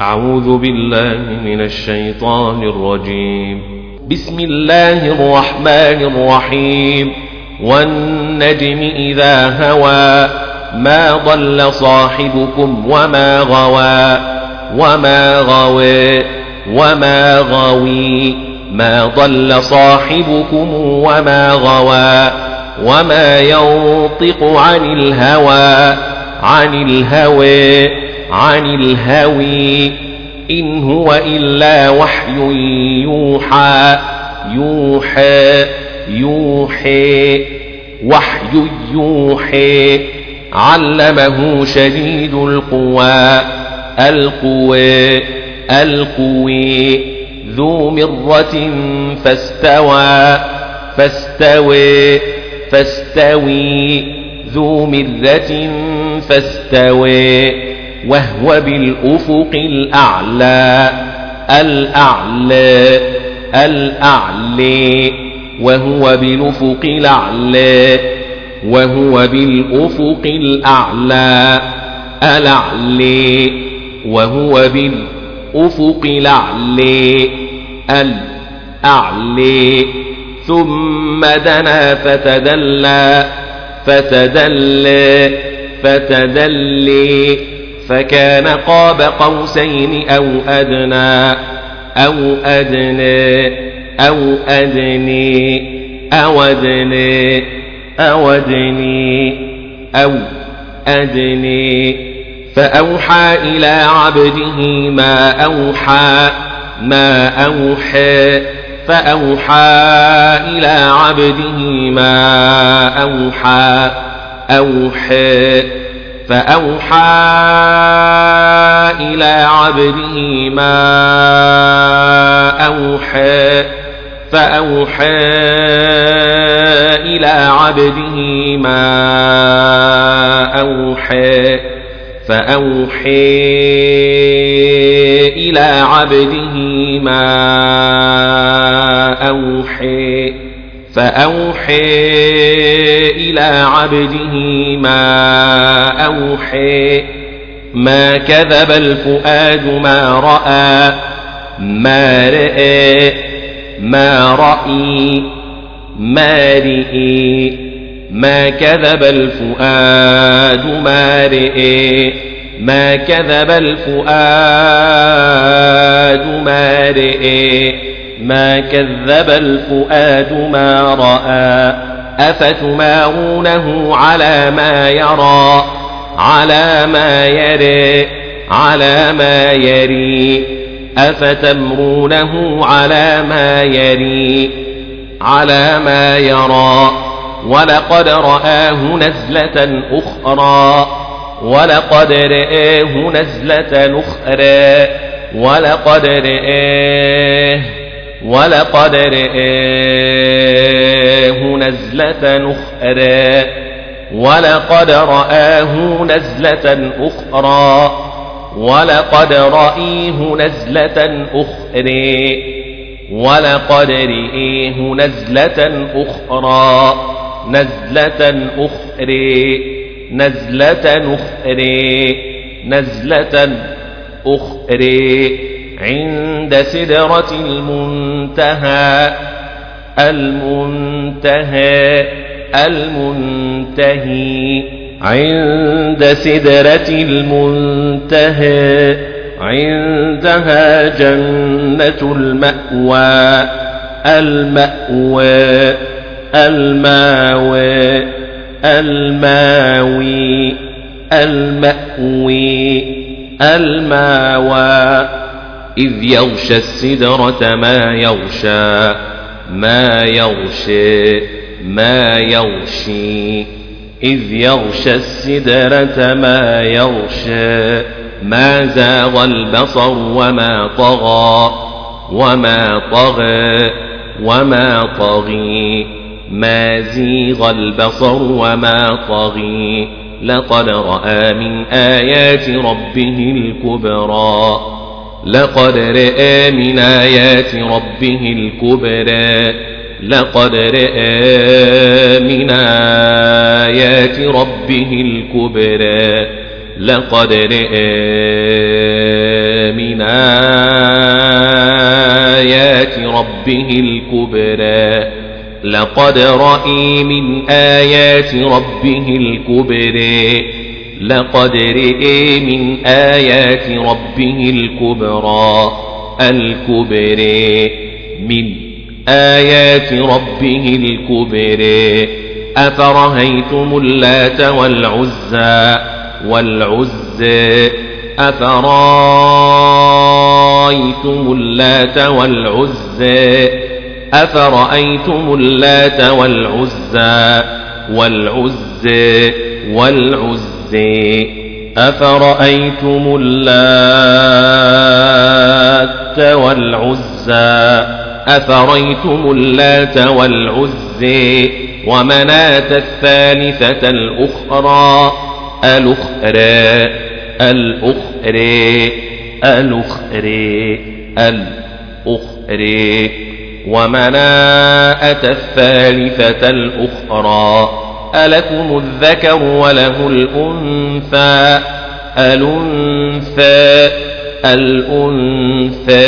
أعوذ بالله من الشيطان الرجيم. بسم الله الرحمن الرحيم. والنجم إذا هوى ما ضل صاحبكم وما غوى وما غوى وما غوي. ما ضل صاحبكم وما غوى وما ينطق عن الهوى عن الهوى. عن الهوي إن هو إلا وحي يوحى يوحى يوحي وحي يوحي علمه شديد القوى القوى القوي ذو مرة فاستوى فاستوي فاستوي. ذو مرة فاستوي وهو بالأفق الأعلى الأعلى الأعلى وهو بالأفق الأعلى وهو بالأفق الأعلى الأعلى وهو بالأفق الأعلى الأعلى. ثم دنا فتدلى فتدلى فتدلي فكان قاب قوسين أو أدنى أو أدنى أو أدني أو أدني أو أدني أو أدني فأوحى إلى عبده ما أوحى ما أوحى فأوحى إلى عبده ما أوحى أوحى فأوحى إلى عبده ما أوحى فأوحى إلى عبده ما أوحى فأوحى إلى عبده ما أوحى. فأوحى إلى عبده ما أوحى ما كذب الفؤاد ما رأى ما رأى ما رأي ما رئي ما كذب الفؤاد ما رئي ما كذب الفؤاد ما رئي ما كذب الفؤاد ما رأى. أفتمارونه على ما يرى على ما يري على ما يري. أفتمرونه على ما يري على ما يرى. ولقد رآه نزلة أخرى ولقد رآه نزلة أخرى. ولقد رآه ولقد رآه نزلة أخرى. ولقد رآه نزلة أخرى. ولقد رأيه نزلة أخرى. ولقد رئيه نزلة أخرى. نزلة أخرى. نزلة أخرى. نزلة أخرى. عند سدرة المنتهى المنتهى المنتهي. عند سدرة المنتهى عندها جنة المأوى المأوى الماوى الماوي المأوي الماوى. إذ يغشى السدرة ما يغشى ما يغشى ما يغشي. إذ يغشى السدرة ما يغشى ما زاغ البصر وما طغى وما طغى وما طغي. ما زيغ البصر وما طغي. لقد رأى من آيات ربه الكبرى. لقد رأى من آيات ربه الكبرى. لقد رأى من آيات ربه الكبرى. لقد رأى من آيات ربه الكبرى. لقد رأي من آيات ربه الكبرى. لقد رئي من آيات ربه الكبرى. الكبرى من آيات ربه الكبرى أفرهيتم اللات والعزى والعزى أفرأيتم اللات والعزى أفرأيتم اللات والعزى والعزى والعزى أفرأيتم اللات والعزى؟ أفريتم اللات والعزى؟ ومناة الثالثة الأخرى. الأخرى الأخرى الأخرى الأخرى. ومناءة الثالثة الأخرى. ألكم الذكر وله الأنثى. الأنثى الأنثى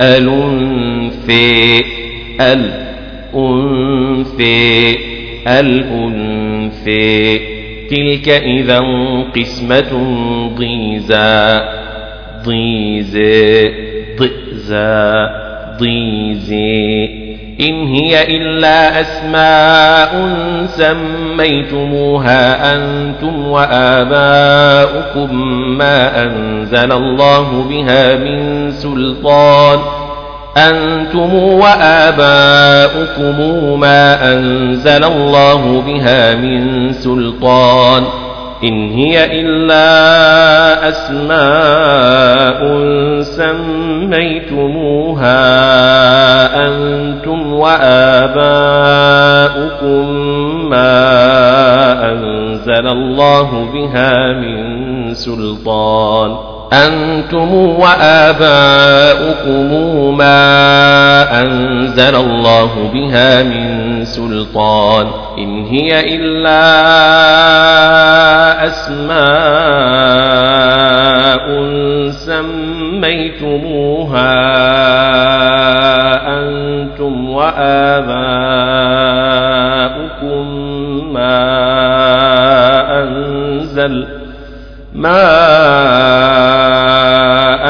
الأنثى الأنثى الأنثى. تلك إذا قسمة ضيزى ضيزى ضئزى ضيزي إن هي إلا أسماء سميتموها أنتم وآباؤكم ما أنزل الله بها من سلطان أنتم وآباؤكم ما أنزل الله بها من سلطان إن هي إلا أسماء سميتموها أنتم وآباؤكم ما أنزل الله بها من سلطان أنتم وآباؤكم ما أنزل الله بها من سلطان إن هي إلا أسماء سميتموها أنتم وآباؤكم ما أنزل ما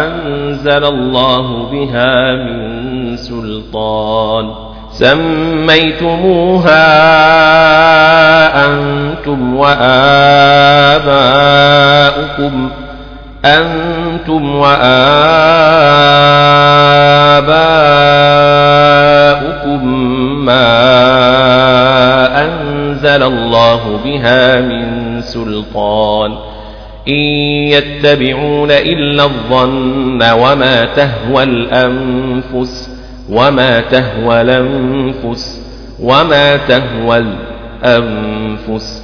أنزل الله بها من سلطان سميتموها أنتم وآباؤكم أنتم وآباؤكم ما أنزل الله بها من سلطان إن يتبعون إلا الظن وما تهوى الأنفس وما تهوى الأنفس وما تهوى الأنفس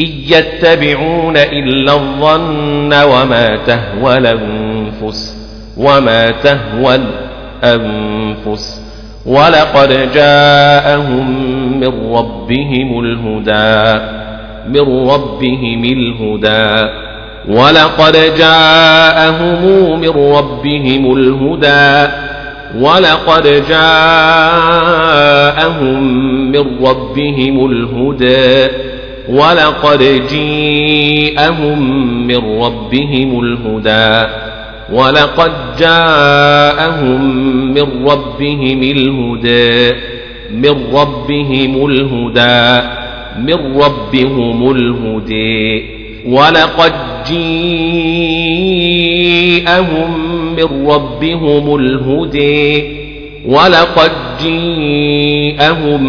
إن يتبعون إلا الظن وما تهوى الأنفس وما تهوى الأنفس ولقد جاءهم من ربهم الهدى من ربهم الهدى ولقد جاءهم من ربهم الهدى ولقد جاءهم من ربهم الهدى ولقد جيءهم من ربهم الهدى ولقد جاءهم من ربهم الهدى من ربهم الهدى من ربهم الهدى ولقد جيءهم من ربهم الهدى. ولقد جيءهم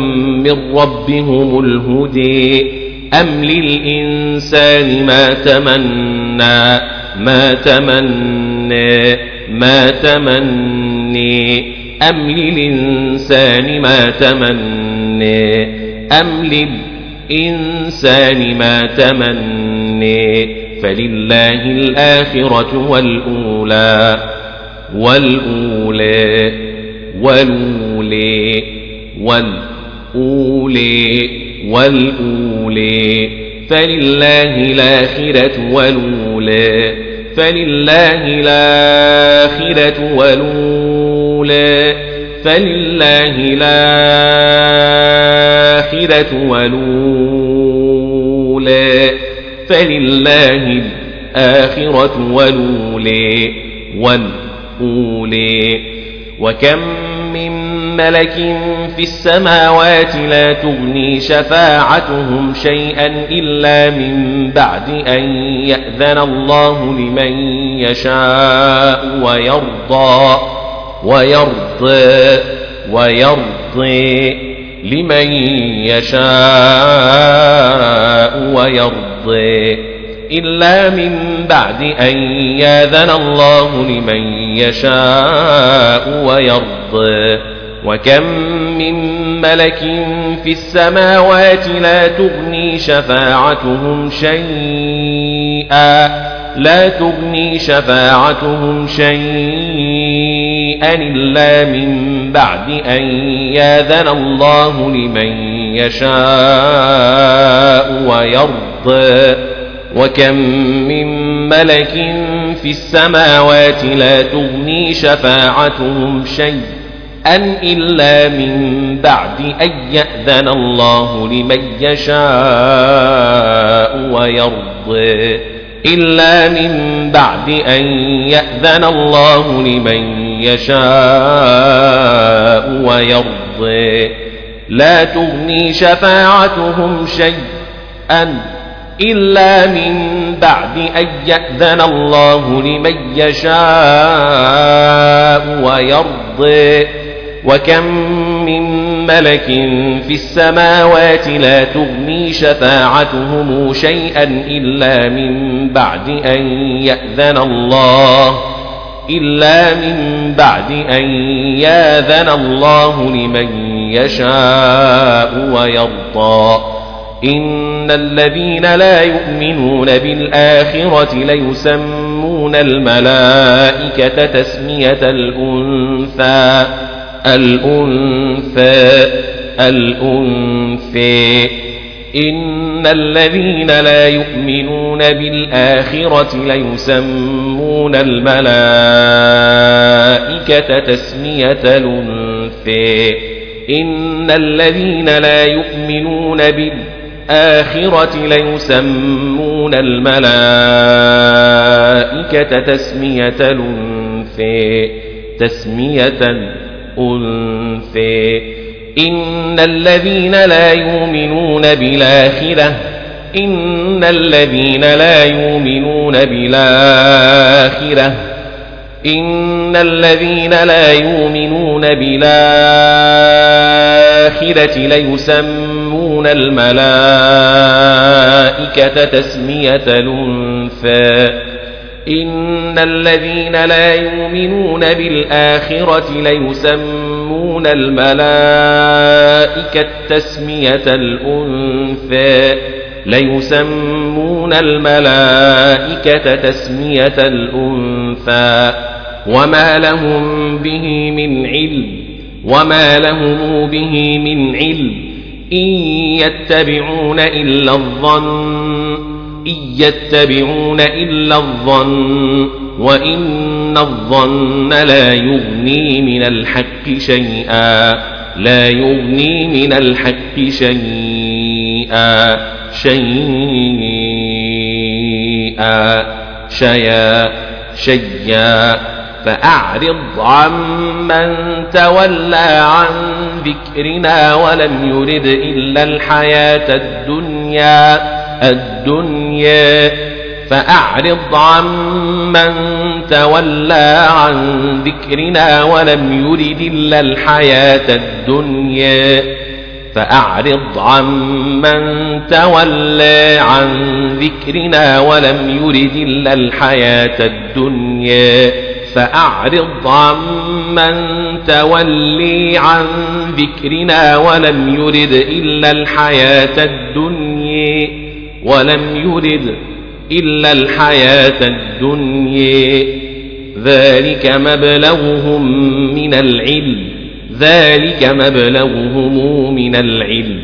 من ربهم الهدى. أم للإنسان ما تمنى ما تمنى ما تمني؟ أم للإنسان ما تمني؟ أم للإنسان ما تمني؟ فلله الآخرة والأولى والأولى والأولى والأولى والأولى فلله الآخرة والأولى فلله الآخرة والأولى فلله الآخرة والأولى فلله الآخرة والأولى والأولى. وكم من ملك في السماوات لا تغني شفاعتهم شيئا إلا من بعد أن يأذن الله لمن يشاء ويرضى ويرضى ويرضي لمن يشاء ويرضي إلا من بعد أن ياذن الله لمن يشاء ويرضي وكم من ملك في السماوات لا تغني شفاعتهم شيئا. لا تغني شفاعتهم شيئا إلا من بعد أن ياذن الله لمن يشاء ويرضى وكم من ملك في السماوات لا تغني شفاعتهم شيئا أن إلا من بعد أن يأذن الله لمن يشاء ويرضي إلا من بعد أن يأذن الله لمن يشاء ويرضي لا تغني شفاعتهم شيئا إلا من بعد أن يأذن الله لمن يشاء ويرضي. وكم من ملك في السماوات لا تغني شفاعتهم شيئا إلا من بعد أن يأذن الله إلا من بعد أن يأذن الله لمن يشاء ويرضى. إن الذين لا يؤمنون بالآخرة ليسمون الملائكة تسمية الأنثى الأنثى الأنثى إن الذين لا يؤمنون بالآخرة ليسمون الملائكة تسمية الأنثى إن الذين لا يؤمنون بالآخرة ليسمون الملائكة تسمية الأنثى تسمية أنثى إن الذين لا يؤمنون بالآخرة إن الذين لا يؤمنون بالآخرة إن الذين لا يؤمنون بالآخرة ليسمون الملائكة تسمية الأنثى. إن الذين لا يؤمنون بالآخرة ليسمون الملائكة تسمية الأنثى ليسمون الملائكة تسمية الأنثى. وما لهم به من علم وما لهم به من علم. إن يتبعون إلا الظن إن يتبعون إلا الظن. وإن الظن لا يغني من الحق شيئا. لا يغني من الحق شيئا. شيئا. شيا. شيا. فأعرض عمن تولى عن ذكرنا ولم يرد إلا الحياة الدنيا. الدنيا. فأعرض عمن تولى عن ذكرنا ولم يرد إلا الحياة الدنيا. فأعرض عمن تولى عن ذكرنا ولم يرد إلا الحياة الدنيا. فأعرض عمن تولي عن ذكرنا ولم يرد إلا الحياة الدنيا. ولم يرد إلا الحياة الدنيا. ذلك مبلغهم من العلم. ذلك مبلغهم من العلم.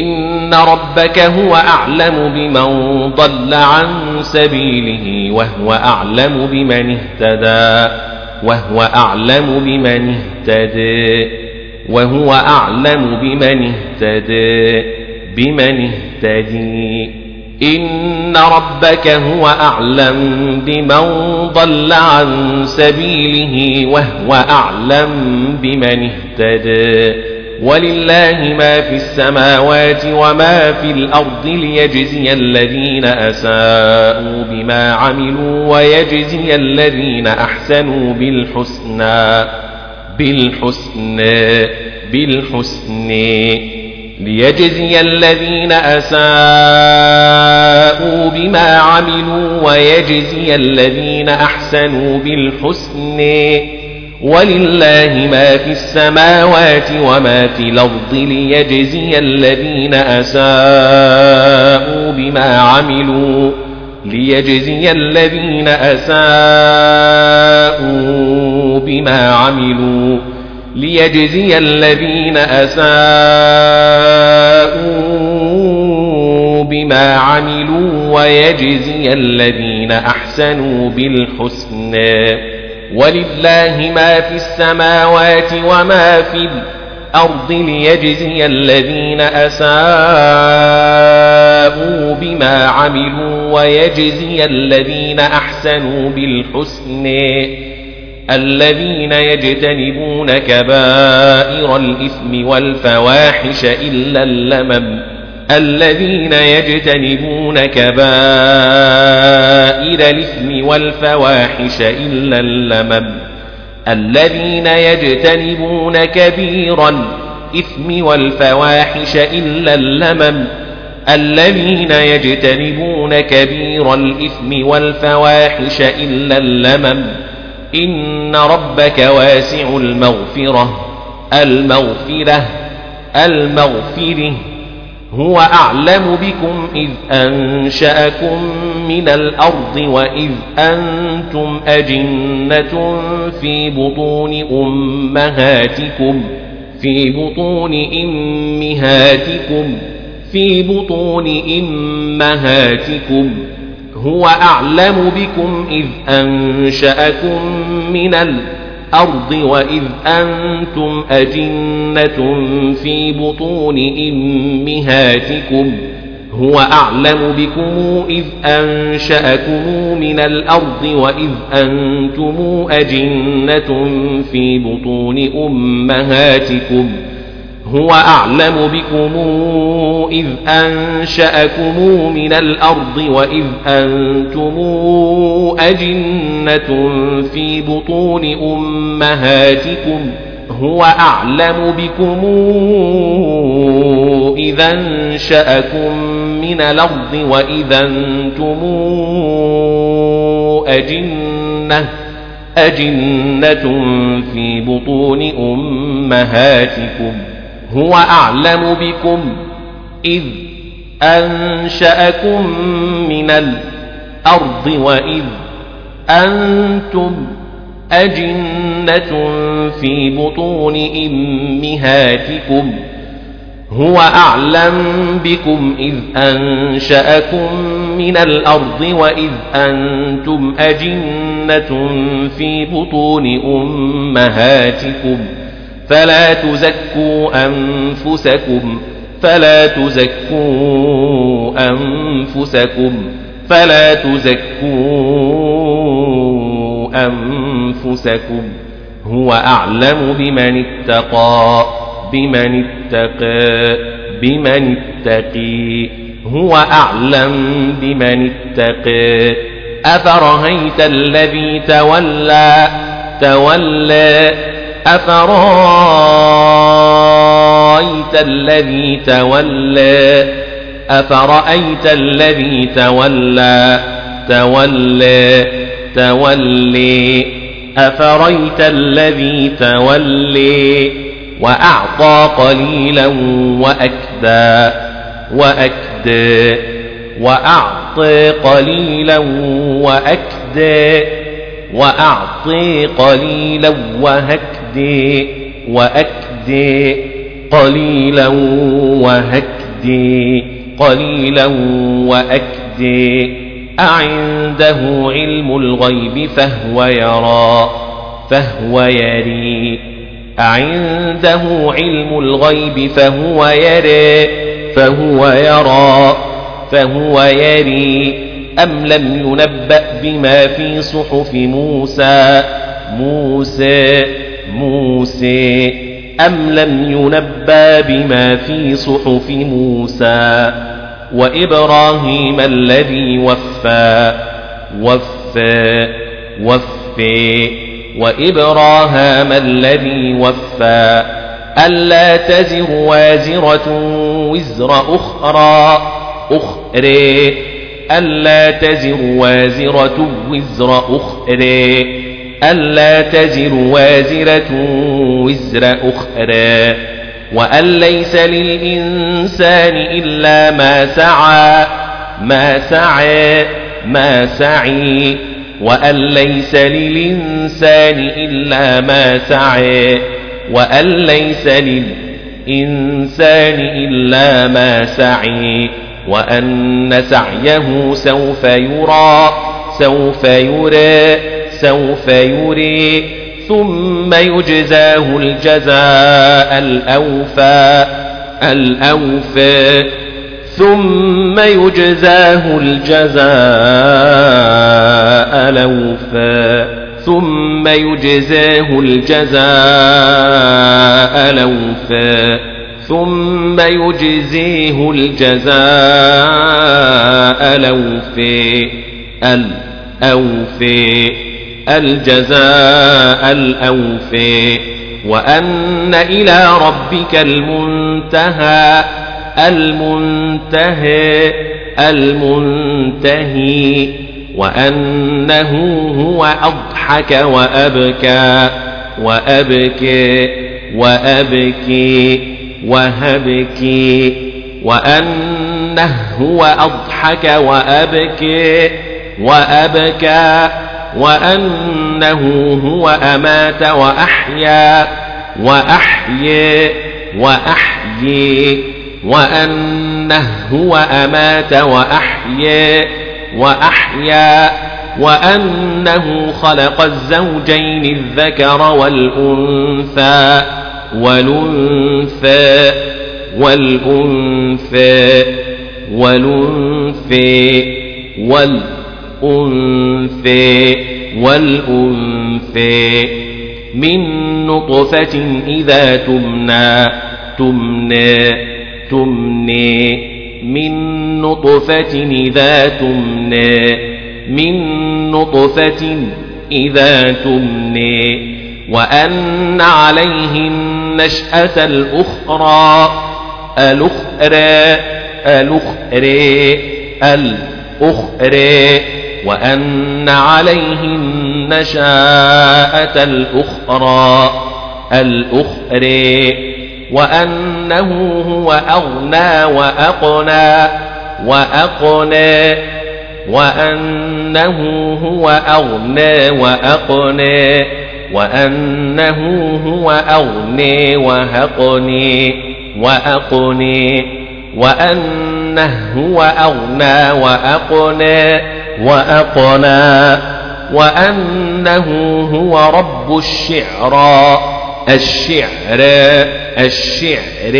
إن ربك هو أعلم بمن ضل عن سبيله وهو أعلم بمن اهتدى وهو أعلم بمن اهتدى وهو أعلم بمن اهتدى بمن اهتدي. إن ربك هو أعلم بمن ضل عن سبيله وهو أعلم بمن اهتدى. ولله ما في السماوات وما في الأرض ليجزي الذين أساءوا بما عملوا ويجزي الذين أحسنوا بالحسنى. بالحسنى. بالحسنى. ليجزي الذين أساءوا بما عملوا ويجزي الذين أحسنوا بالحسنى ولله ما في السماوات وما في الأرض ليجزي الذين أساءوا بما عملوا. ليجزي الذين أساءوا بما عملوا. ليجزي الذين أساءوا بما عملوا ويجزي الذين أحسنوا بالحسنى ولله ما في السماوات وما في الأرض ليجزي الذين أساءوا بما عملوا ويجزي الذين أحسنوا بالحسن. الذين يجتنبون كبائر الإثم والفواحش إلا اللمم. الذين يجتنبون كبائر الإثم والفواحش إلا اللمم. الذين يجتنبون كبير الإثم والفواحش إلا اللمم. الذين يجتنبون كبير الإثم والفواحش إلا اللمم. إن ربك واسع المغفرة. المغفرة المغفرة. هو أعلم بكم إذ أنشأكم من الأرض وإذ أنتم أجنة في بطون أمهاتكم في بطون أمهاتكم في بطون أمهاتكم. هو أعلم بكم إذ أنشأكم من الأرض وإذ أنتم أجنة في بطون أمهاتكم. هو أعلم بكم إذ أنشأكم من الأرض وإذ أنتم أجنة في بطون أمهاتكم. هو أعلم بكم إذ أنشأكم من الأرض وإذ أنتم أجنة في بطون أمهاتكم هو أعلم بكم إذا أنشأكم من الأرض وإذا أنتم أجنة أجنة في بطون أمهاتكم هو أعلم بكم إذ أنشأكم من الأرض وإذ أنتم أجنة في بطون أمهاتكم. هو أعلم بكم إذ أنشأكم من الأرض وإذ أنتم أجنة في بطون أمهاتكم. فلا تزكوا أنفسكم فلا تزكوا أنفسكم فلا تزكوا أنفسكم. هو أعلم بمن اتقى بمن اتقى بمن اتقي. هو أعلم بمن اتقى. أفرهيت الذي تولى؟ تولى. أفرأيت الذي تولى؟ أفرأيت الذي تولى؟ تولى تولي. أفريت الذي تولي وأعطى قليلا وأكدى وأكدى. وأعطي قليلا وأكدى. وأعطي قليلا وهكدي وأكدي قليلا وهكدي قليلا وأكدي. أعنده علم الغيب فهو يرى فهو يري. أعنده علم الغيب فهو يري فهو يرى فهو يري. أم لم ينبأ بما في صحف موسى؟ موسى. موسى أم لم ينبأ بما في صحف موسى؟ وإبراهيم الذي وفى وفى وفى. وإبراهام الذي وفى. ألا تزر وازرة وزر أخرى أخرى. ألا تزر وازرة وزر أخرى. ألا تزر وازرة وزر أخرى وأن ليس للإنسان إلا ما سعى ما سعى ما سعي وأن ليس للإنسان إلا ما سعى وأن ليس للإنسان إلا ما سعي وأن سعيه سوف يرى سوف يرى سوف يري ثم يجزاه الجزاء الأوفى الأوفى. ثم يجزاه الجزاء الأوفى. ثم يجزاه الجزاء الأوفى. ثم يجزيه الجزاء الأوفي الأوفي الجزاء الأوفي وأن إلى ربك المنتهى المنتهى المنتهي وأنه هو أضحك وأبكى وأبكي وأبكي وهبكي وأنه هو أضحك وأبكي وأبكى وأنه هو أمات وأحيا وأحيي وأحيي وأنه هو أمات وأحيي وأحيا وأنه خلق الزوجين الذكر والأنثى والأنثى والأنثى والأنثى والأنثى والأنثى من نطفة إذا تمنى تمنى تمنى. من نطفة إذا تمنى من نطفة إذا تمنى. وأن عليه النشأة الأخرى الأخرى الأخرى الأخرى. وأن عليه النشاءة الأخرى الأخرى وأنه هو أغنى وأقنى وأقنى وأنه هو أغنى وأقنى وأنه هو أغني وهقني وأقني وأنه هو أغنى وأقنى وأقنى وأنه هو رب الشعرى الشعر الشعر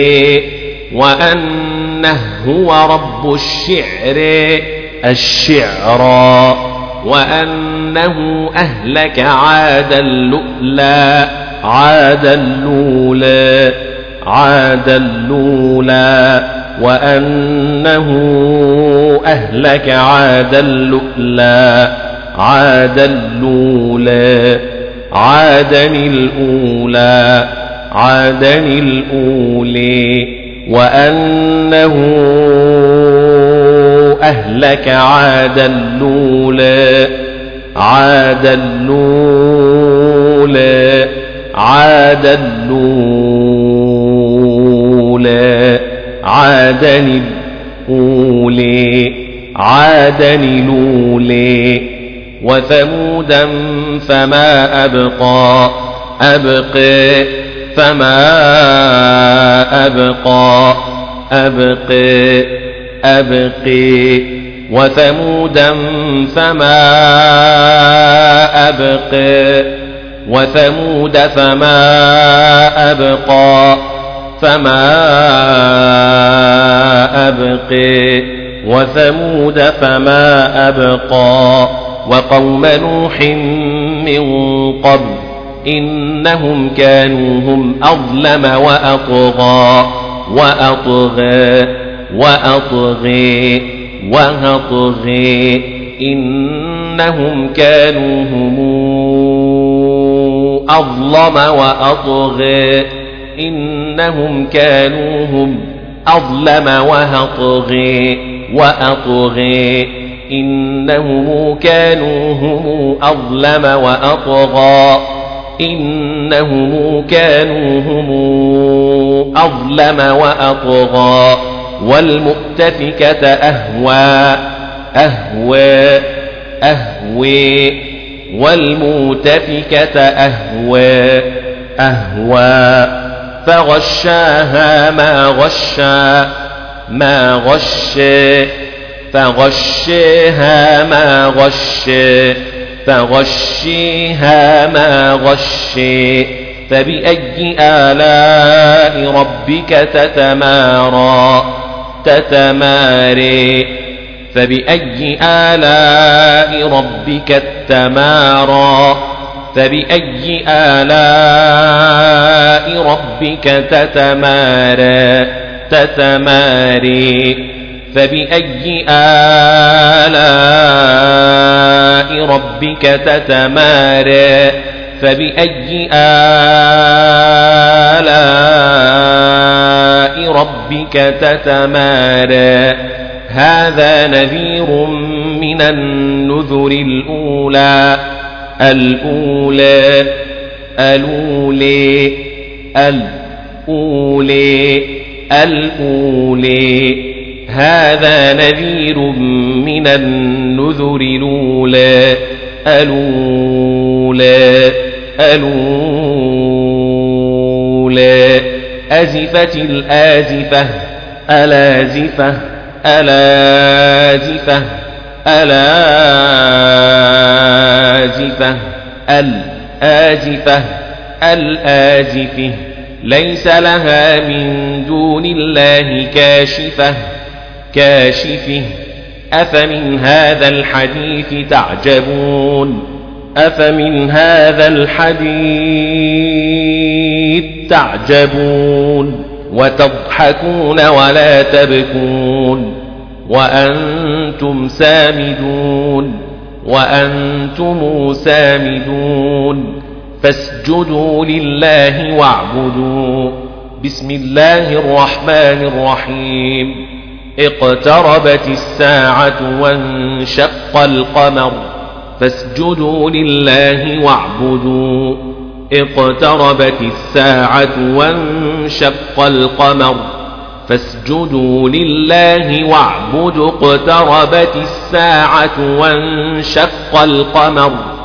وأنه هو رب الشعر. الشعرى وأنه أهلك عاد اللؤلا عاد اللولا عاد اللولا وأنه أهلك عاد اللؤلا عاد اللولا عادن الأولى عادن الأولي وأنه أهلك عادا اللولى عادا اللولى عادا اللولى عادا الأولي عادا الأولي وثمودا فما أبقى أبقى فما أبقى أبقي أبقي وثمودا فما أبقي وثمود فما أبقى. فما أبقي وثمود فما أبقى وقوم نوح من قبل إنهم كانوا هم أظلم وأطغى وأطغى وأطغي وهطغي إنهم كانوا هم أظلم وأطغي إنهم كانوا هم أظلم وهطغي وأطغي إنهم كانوا هم أظلم وأطغى إنهم كانوا هم أظلم وأطغى والمؤتفكة أهوى أهوى أهوي والمؤتفكة أهوى أهوى فغشاها ما غشا ما غشى فغشيها ما غشى فغشيها ما غشي. فبأي آلاء ربك تتمارى تتماري. فبأي آلاء ربك التمارى فبأي آلاء ربك تتمارى تتماري. فبأي آلاء ربك تتمارى فبأي آلاء ربك تتمارى. هذا نذير من النذر الأولى. الأولى الأولي الأولي الأولي هذا نذير من النذر الأولى الأولى الأولى. أزفت الآزفة الآزفة الآزفة. الآزفة الآزفة الآزفة ليس لها من دون الله كاشفة كاشفة. أفمن هذا الحديث تعجبون؟ أفمن هذا الحديث تعجبون؟ وتضحكون ولا تبكون؟ وأنتم سامدون وأنتم سامدون. فاسجدوا لله واعبدوا. بسم الله الرحمن الرحيم. اقتربت الساعة وانشق القمر. فاسجدوا لله واعبدوا. اقتربت الساعة وانشق القمر. فاسجدوا لله واعبدوا اقتربت الساعة وانشق القمر.